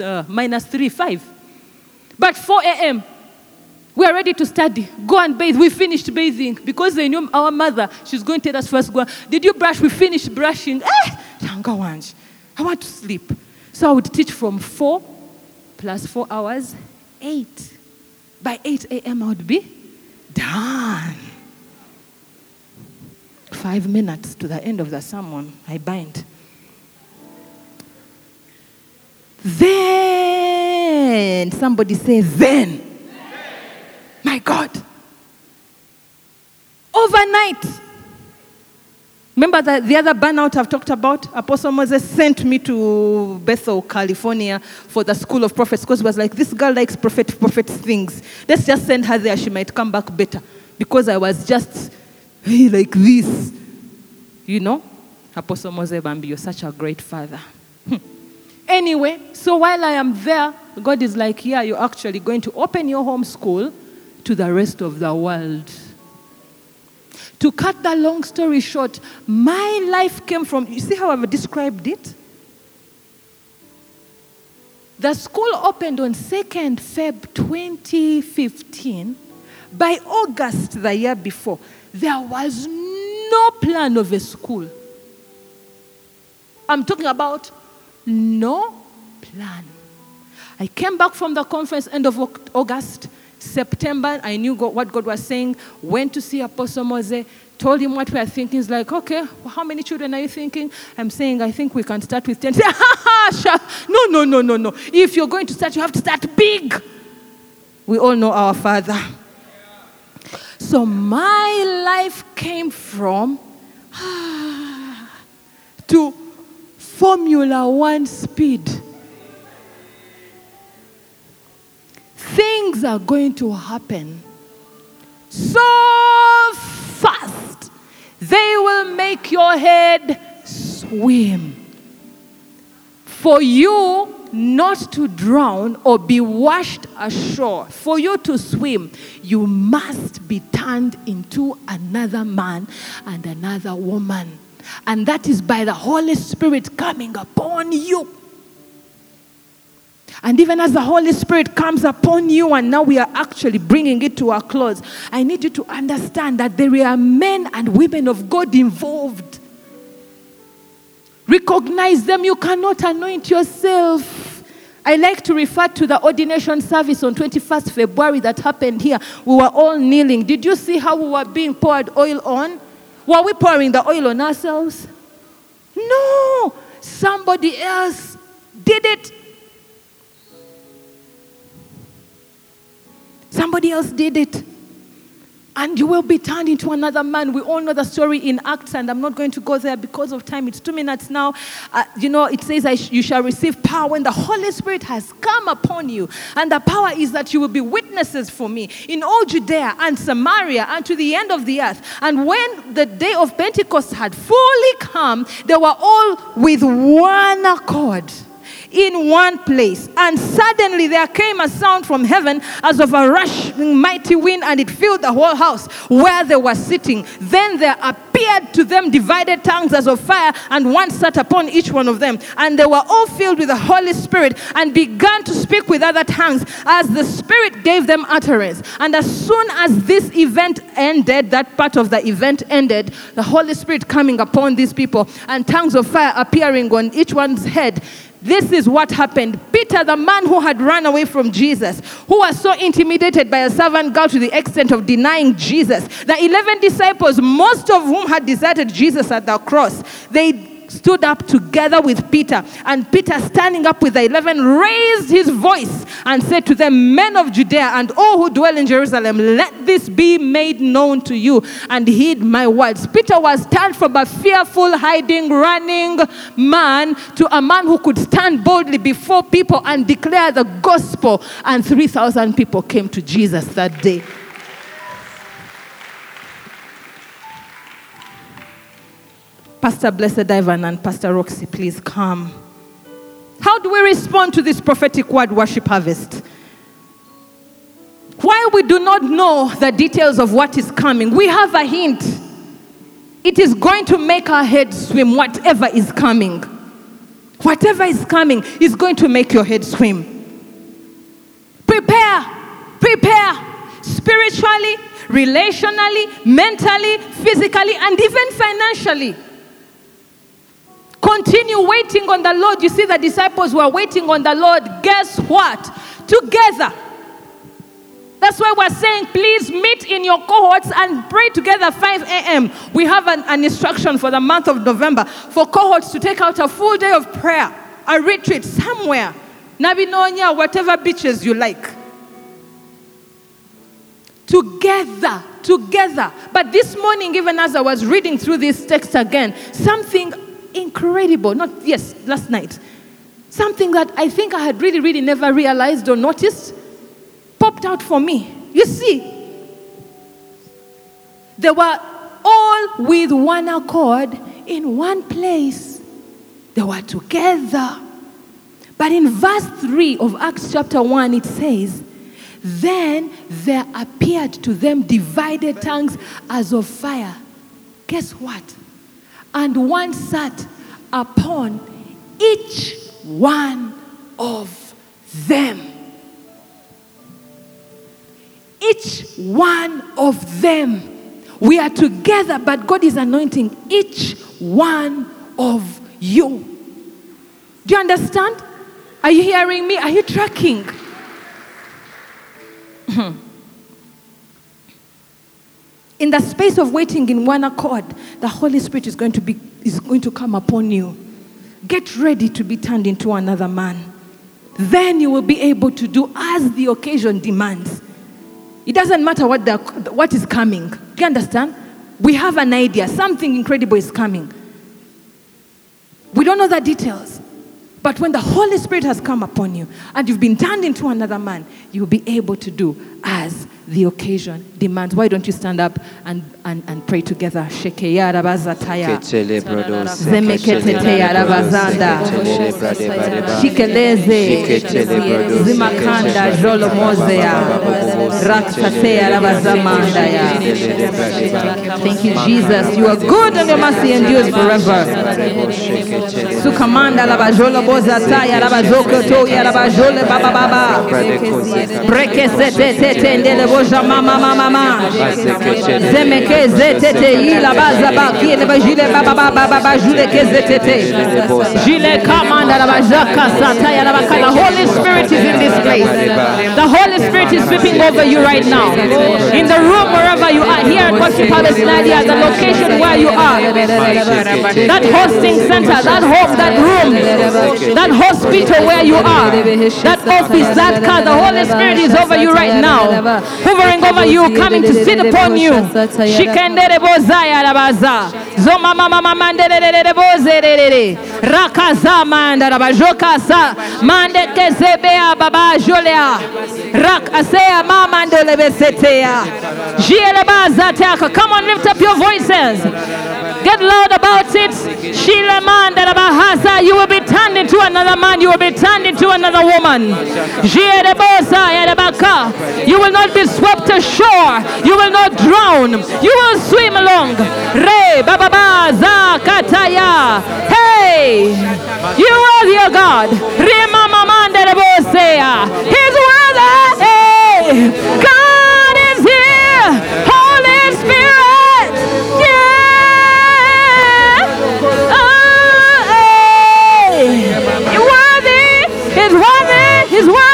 uh, minus three, five. But 4 a.m., we are ready to study. Go and bathe. We finished bathing because they knew our mother. She's going to tell us first. Go. Did you brush? We finished brushing. Eh, I want to sleep. So I would teach from four plus four hours, eight. By 8 a.m., I would be done. Five minutes to the end of the sermon, I bind. Then, somebody say, then. My God. Overnight. Remember that the other burnout I've talked about? Apostle Moses sent me to Bethel, California for the School of Prophets because he was like, this girl likes prophet, prophet things. Let's just send her there. She might come back better. Because I was just like this. You know? Apostle Moses Bambi, you're such a great father. Hmm. anyway, so while I am there, God is like, yeah, you're actually going to open your home school to the rest of the world. To cut the long story short, my life came from, you see how I've described it? The school opened on 2nd Feb 2015. By August the year before, there was no plan of a school. I'm talking about no plan. I came back from the conference end of August. September, I knew God, what God was saying, went to see Apostle Mose, told him what we are thinking. He's like, okay, well, how many children are you thinking? I'm saying, I think we can start with 10. Say, ha ha, no, no, no, no, no. If you're going to start, you have to start big. We all know our Father. So my life came from to Formula One speed. Things are going to happen so fast, they will make your head swim. For you not to drown or be washed ashore, for you to swim, you must be turned into another man and another woman. And that is by the Holy Spirit coming upon you. And even as the Holy Spirit comes upon you, and now we are actually bringing it to our close, I need you to understand that there are men and women of God involved. Recognize them. You cannot anoint yourself. I like to refer to the ordination service on 21st February that happened here. We were all kneeling. Did you see how we were being poured oil on? Were we pouring the oil on ourselves? No. Somebody else did it Somebody else did it. And you will be turned into another man. We all know the story in Acts, and I'm not going to go there because of time. It's two minutes now. Uh, you know, it says, You shall receive power when the Holy Spirit has come upon you. And the power is that you will be witnesses for me in all Judea and Samaria and to the end of the earth. And when the day of Pentecost had fully come, they were all with one accord in one place. And suddenly there came a sound from heaven as of a rushing mighty wind, and it filled the whole house where they were sitting. Then there appeared to them divided tongues as of fire, and one sat upon each one of them. And they were all filled with the Holy Spirit and began to speak with other tongues as the Spirit gave them utterance. And as soon as this event ended, that part of the event ended, the Holy Spirit coming upon these people, and tongues of fire appearing on each one's head This is what happened. Peter, the man who had run away from Jesus, who was so intimidated by a servant girl to the extent of denying Jesus. The 11 disciples, most of whom had deserted Jesus at the cross, they stood up together with Peter. And Peter, standing up with the eleven, raised his voice and said to them, Men of Judea and all who dwell in Jerusalem, let this be made known to you and heed my words. Peter was turned from a fearful, hiding, running man to a man who could stand boldly before people and declare the gospel. And 3,000 people came to Jesus that day. Pastor Blessed Ivan and Pastor Roxy, please come. How do we respond to this prophetic word, worship harvest? While we do not know the details of what is coming, we have a hint. It is going to make our heads swim, whatever is coming. Whatever is coming is going to make your head swim. Prepare, prepare spiritually, relationally, mentally, physically, and even financially. Continue waiting on the Lord. You see, the disciples were waiting on the Lord. Guess what? Together. That's why we're saying, please meet in your cohorts and pray together 5 a.m. We have an, an instruction for the month of November for cohorts to take out a full day of prayer, a retreat somewhere. Nabinonya, whatever beaches you like. Together, together. But this morning, even as I was reading through this text again, something incredible. Not, yes, last night. Something that I think I had really, really never realized or noticed popped out for me. You see, they were all with one accord in one place. They were together. But in verse 3 of Acts chapter 1, it says, Then there appeared to them divided tongues as of fire. Guess what? And one sat upon each one of them. Each one of them. We are together, but God is anointing each one of you. Do you understand? Are you hearing me? Are you tracking? Hmm. In the space of waiting in one accord, the Holy Spirit is going to, be, is going to come upon you. Get ready to be turned into another man. Then you will be able to do as the occasion demands. It doesn't matter what, the, what is coming. Do you understand? We have an idea. Something incredible is coming. We don't know the details. But when the Holy Spirit has come upon you and you've been turned into another man, you'll be able to do as the occasion demands. Why don't you stand up and, and, and pray together? Shekeya rabazataya. Zemeketeteya rabazanda. Shikeleze. Zimakanda jolomozea. Raksateya rabazamandaya. Thank you, Jesus. You are good and your mercy endures forever. Sukamanda labajolo bozataya labazokotoya labajole baba baba. Brekesete tetendele boja mama mama mama. Zemeke zetete ila baza baki le bajile baba baba baba jule kezetete. Jile kamanda labajaka sataya labaka. The Holy Spirit is in this place. The Holy Spirit is sweeping over you right now. In the room wherever you are here at Worship Palace Naalya, the location where you are. That hosting center, that home, that room, that hospital where you are, that office, that car, the Holy Spirit is over you right now, hovering over you, coming to sit upon you. Shikendere bozaya rabaza, zoma mama mandelele bozerere, rakaza manda rabajoka sa, mande kezebea baba jolea, rakasea mama ndele besetea, jiele baza teaka. Come on, lift up your voices. Get loud about it. Sheila manda rabahaza, you will be turned into another man. You will be turned into another woman. You will not be swept ashore. You will not drown. You will swim along. Re baba baza kataya. Hey, you are your God. Re his worthy. God is here. Holy Spirit. Yeah. Oh, worthy. He's worthy. He's worthy.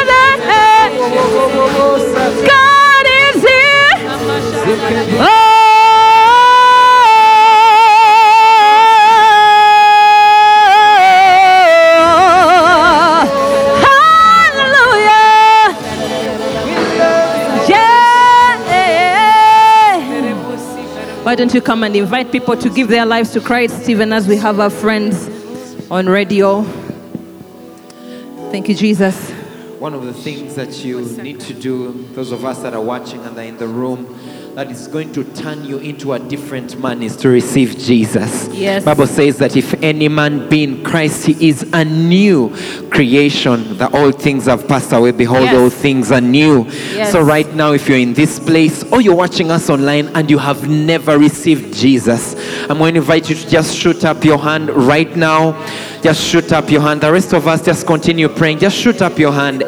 Why don't you come and invite people to give their lives to Christ, even as we have our friends on radio? Thank you, Jesus. One of the things that you need to do, those of us that are watching and are in the room, that is going to turn you into a different man is to receive Jesus. Yes. Bible says that if any man be in Christ, he is a new creation. The old things have passed away. Behold, Yes. all things are new. Yes. So right now, if you're in this place or you're watching us online and you have never received Jesus, I'm going to invite you to just shoot up your hand right now. Just shoot up your hand. The rest of us just continue praying. Just shoot up your hand.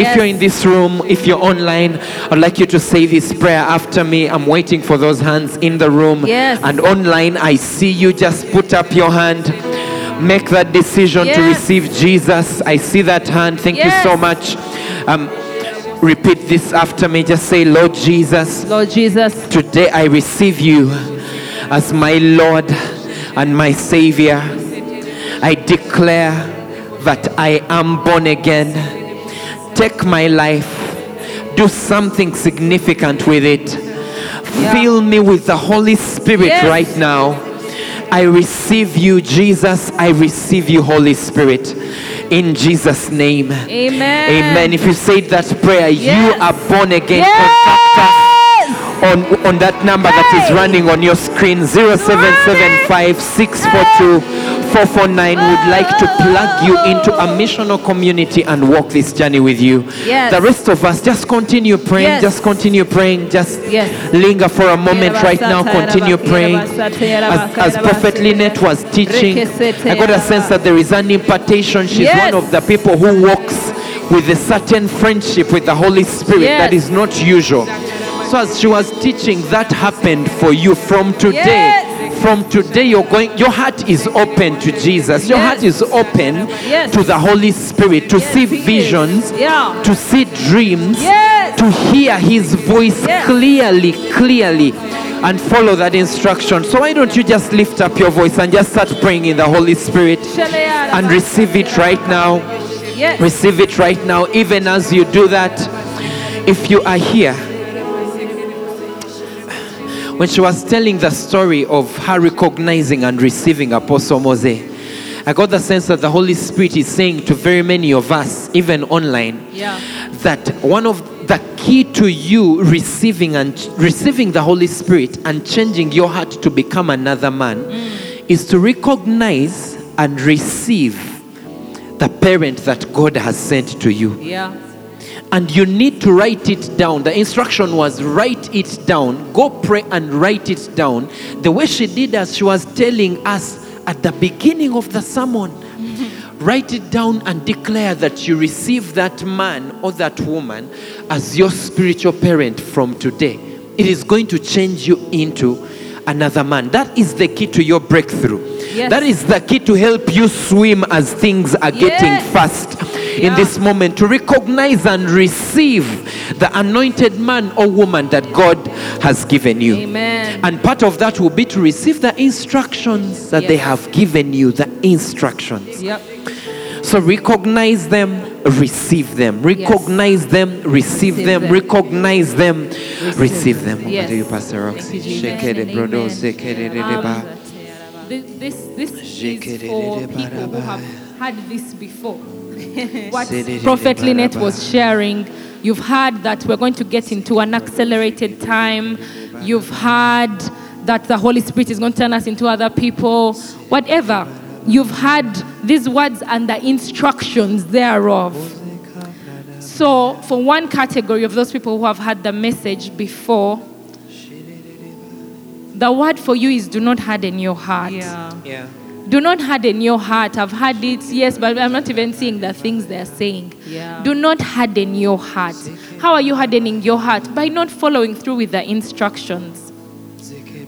If you're in this room, if you're online, I'd like you to say this prayer after me. I'm waiting for those hands in the room. Yes. And online, I see you. Just put up your hand. Make that decision to receive Jesus. I see that hand. Thank you so much. Um, repeat this after me. Just say, Lord Jesus, Lord Jesus, today I receive you as my Lord and my Savior. I declare that I am born again. Take my life, do something significant with it. Fill me with the Holy Spirit Yes. right now. I receive you, Jesus. I receive you, Holy Spirit. In Jesus' name. Amen. Amen. If you say that prayer, Yes. you are born again. Yes. Contact us on, on that number that is running on your screen 0775 642 449 would like to plug you into a missional community and walk this journey with you. Yes. The rest of us just continue praying, Yes. just continue praying, just Yes. linger for a moment right now, continue praying. As, as Prophet Lynette was teaching, I got a sense that there is an impartation. She's one of the people who walks with a certain friendship with the Holy Spirit that is not usual. So as she was teaching, that happened for you from today. Yes. From today, you're going. Your heart is open to Jesus. Your Yes. heart is open Yes. to the Holy Spirit to see visions, Yeah. to see dreams, Yes. to hear His voice Yes. clearly, clearly, and follow that instruction. So why don't you just lift up your voice and just start praying in the Holy Spirit and receive it right now. Yes. Receive it right now. Even as you do that, if you are here, when she was telling the story of her recognizing and receiving Apostle Mose, I got the sense that the Holy Spirit is saying to very many of us, even online, Yeah. that one of the key to you receiving and receiving the Holy Spirit and changing your heart to become another man mm. is to recognize and receive the parent that God has sent to you. Yeah. And you need to write it down. The instruction was write it down. Go pray and write it down. The way she did as she was telling us at the beginning of the sermon. Write it down and declare that you receive that man or that woman as your spiritual parent from today. It is going to change you into another man. That is the key to your breakthrough. Yes. That is the key to help you swim as things are getting Yes. In this moment to recognize and receive the anointed man or woman that God has given you. Amen. And part of that will be to receive the instructions that they have given you, the instructions. Yep. So recognize them, receive them. Recognize them, receive Receive them. them. Recognize them, receive them. Yes. Over to you, Pastor Roxy. Thank you, Jesus. Shekere Amen. sekere dedeba. This, this, this is for people who have had this before. what Prophet Lynette was sharing, you've heard that we're going to get into an accelerated time. You've heard that the Holy Spirit is going to turn us into other people. Whatever. You've heard these words and the instructions thereof. So, for one category of those people who have had the message before, the word for you is do not harden your heart. Yeah. Yeah. Do not harden your heart. I've had it, yes, but I'm not even seeing the things they're saying. Yeah. Do not harden your heart. How are you hardening your heart? By not following through with the instructions,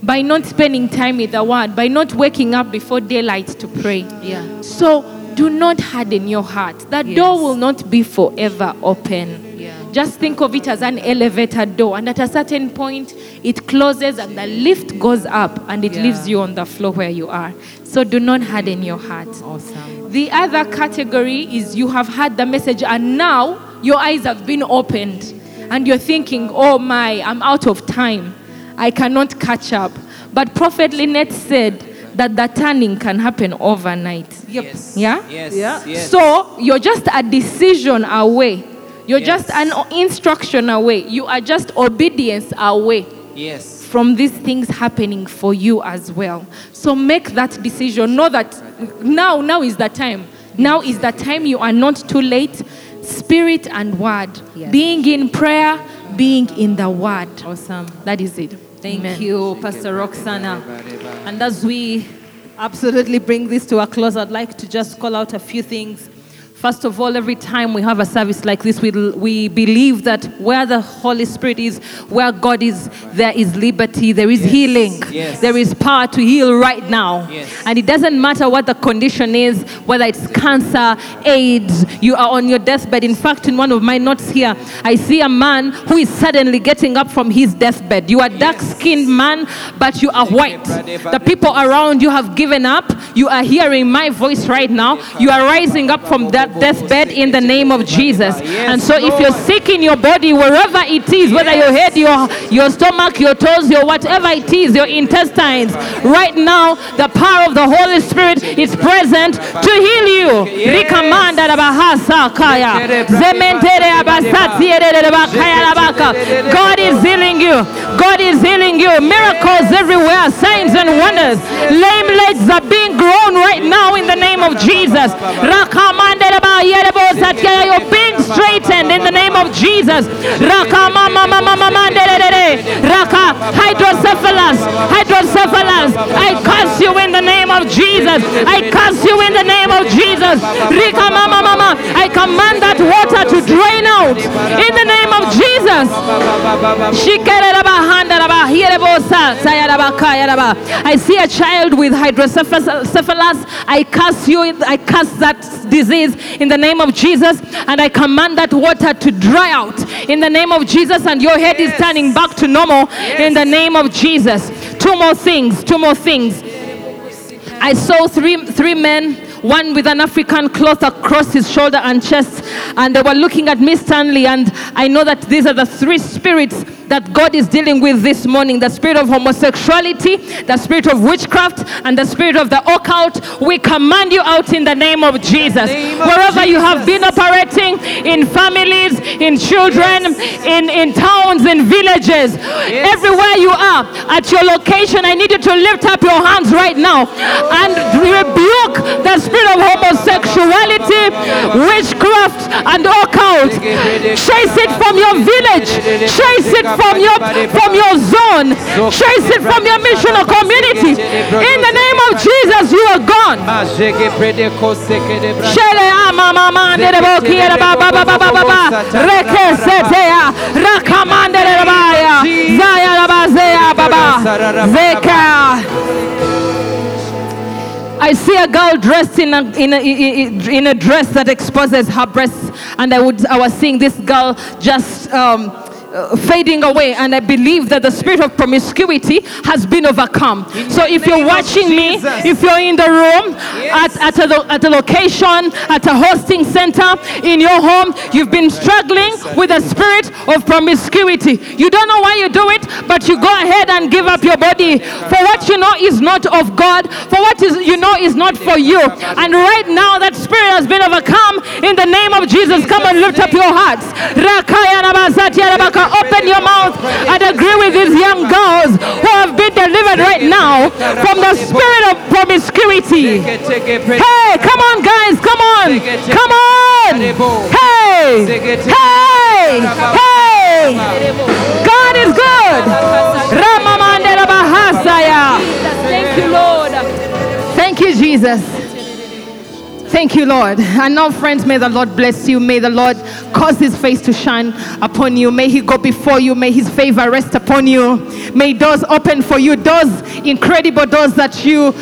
by not spending time with the word, by not waking up before daylight to pray. Yeah. So do not harden your heart. The door will not be forever open. Yeah. Just think of it as an elevator door, and at a certain point, it closes and the lift goes up and it Yeah. leaves you on the floor where you are. So do not harden your heart. Awesome. The other category is you have had the message and now your eyes have been opened and you're thinking, oh my, I'm out of time. I cannot catch up. But Prophet Lynette said that the turning can happen overnight. Yes. Yeah? Yes. Yeah. Yes. So you're just a decision away. You're just an instruction away. You are just obedience away yes. from these things happening for you as well. So make that decision. Know that now, now is the time. Now is the time. You are not too late. Spirit and word. Yes. Being in prayer, being in the word. Awesome. That is it. Thank Amen. you, Pastor Roxana. And as we absolutely bring this to a close, I'd like to just call out a few things. First of all, every time we have a service like this, we, we believe that where the Holy Spirit is, where God is, there is liberty, there is healing, Yes. there is power to heal right now. Yes. And it doesn't matter what the condition is, whether it's cancer, AIDS, you are on your deathbed. In fact, in one of my notes here, I see a man who is suddenly getting up from his deathbed. You are dark skinned man, but you are white. The people around you have given up. You are hearing my voice right now. You are rising up from that deathbed in the name of Jesus. And so if you're sick in your body, wherever it is, whether your head, your, your stomach, your toes, your whatever it is, your intestines, right now, the power of the Holy Spirit is present to heal you. Rikamanda rabahasa kaya. Zementere abasati. God is healing you. God is healing you. Miracles everywhere, signs and wonders. Lame legs are being grown right now in the name of Jesus. Rakamanda. You're being straightened in the name of Jesus. Rakamamamamamamandere. Raka hydrocephalus. Hydrocephalus. I curse you in the name of Jesus. I curse you in the name of Jesus. Rika mama mama. I command that water to drain out in the name of Jesus. Shikererabahanda hirebosa, sayarabakayaraba. I see a child with hydrocephalus. I curse you. I curse that disease in the name of Jesus, and I command that water to dry out in the name of Jesus, and your head is turning back to normal in the name of Jesus. Two more things. Two more things. I saw three, three men, one with an African cloth across his shoulder and chest, and they were looking at me, Stanley. And I know that these are the three spirits that God is dealing with this morning the spirit of homosexuality, the spirit of witchcraft, and the spirit of the occult. We command you out in the name of Jesus. name of Wherever you have been operating in families, in children, in, in towns, in villages, everywhere you are, at your location, I need you to lift up your hands right now and rebuke the spirit of homosexuality, witchcraft, and occult. Chase it from your village, chase it from your from your zone, chase it from your mission or community. In the name of Jesus, you are gone. Zaya rabazea baba zeka I see a girl dressed in a, in, a, in a- dress that exposes her breasts, and I, would, I was seeing this girl just um, uh, fading away, and I believe that the spirit of promiscuity has been overcome. so if you're watching me, if you're in the room, at, at, a, at a location, at a hosting center, in your home, you've been struggling with the spirit of promiscuity. You don't know why you do it, but you go ahead and give up your body for what you know is not of God, for what is you know is not for you. And right now, that spirit has been overcome in the name of Jesus. Come and lift up your hearts. Open your mouth and agree with these young girls who have been delivered right now from the spirit of promiscuity. Hey, come on, guys, come on, come on. Hey, hey, hey. God is good. Thank you, Lord. Thank you, Jesus. Thank you, Lord. And now, friends, may the Lord bless you. May the Lord cause his face to shine upon you. May he go before you. May his favor rest upon you. May doors open for you. Doors, incredible doors that you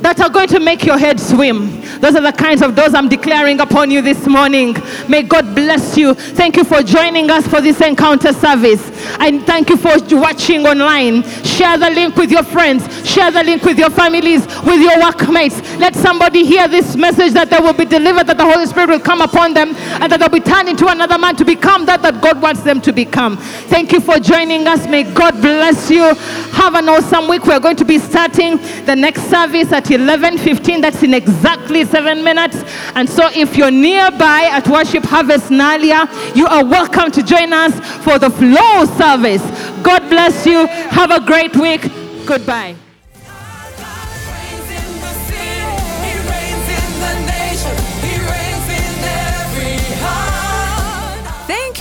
that are going to make your head swim. Those are the kinds of doors I'm declaring upon you this morning. May God bless you. Thank you for joining us for this encounter service. And thank you for watching online. Share the link with your friends, share the link with your families, with your workmates. Let somebody hear this message that they will be delivered, that the Holy Spirit will come upon them, and that they'll be turned into another man to become that that God wants them to become. Thank you for joining us. May God bless you. Have an awesome week. We're going to be starting the next service at 11:15. That's in exactly seven minutes. And so, if you're nearby at Worship Harvest Naalya, you are welcome to join us for the flow service. God bless you. Have a great week. Goodbye.